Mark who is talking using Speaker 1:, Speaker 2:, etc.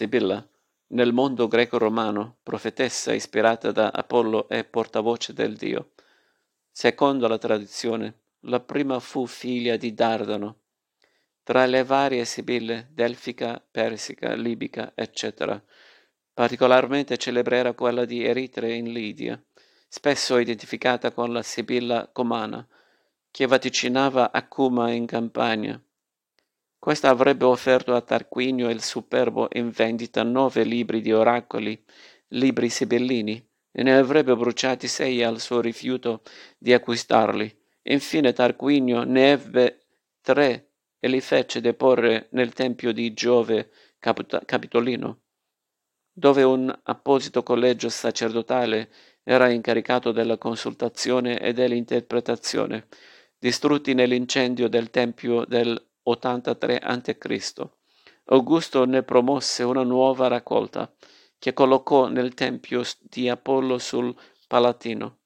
Speaker 1: Sibilla, nel mondo greco-romano, profetessa ispirata da Apollo e portavoce del dio. Secondo la tradizione, la prima fu figlia di Dardano. Tra le varie sibille, delfica, persica, libica, eccetera, particolarmente celebre era quella di Eritre in Lidia, spesso identificata con la sibilla comana, che vaticinava a Cuma in Campania. Questa avrebbe offerto a Tarquinio il Superbo in vendita nove libri di oracoli, libri sibellini, e ne avrebbe bruciati sei al suo rifiuto di acquistarli. Infine Tarquinio ne ebbe tre e li fece deporre nel tempio di Giove Capitolino, dove un apposito collegio sacerdotale era incaricato della consultazione e dell'interpretazione, distrutti nell'incendio del tempio del 83 a.C. Augusto ne promosse una nuova raccolta, che collocò nel tempio di Apollo sul Palatino.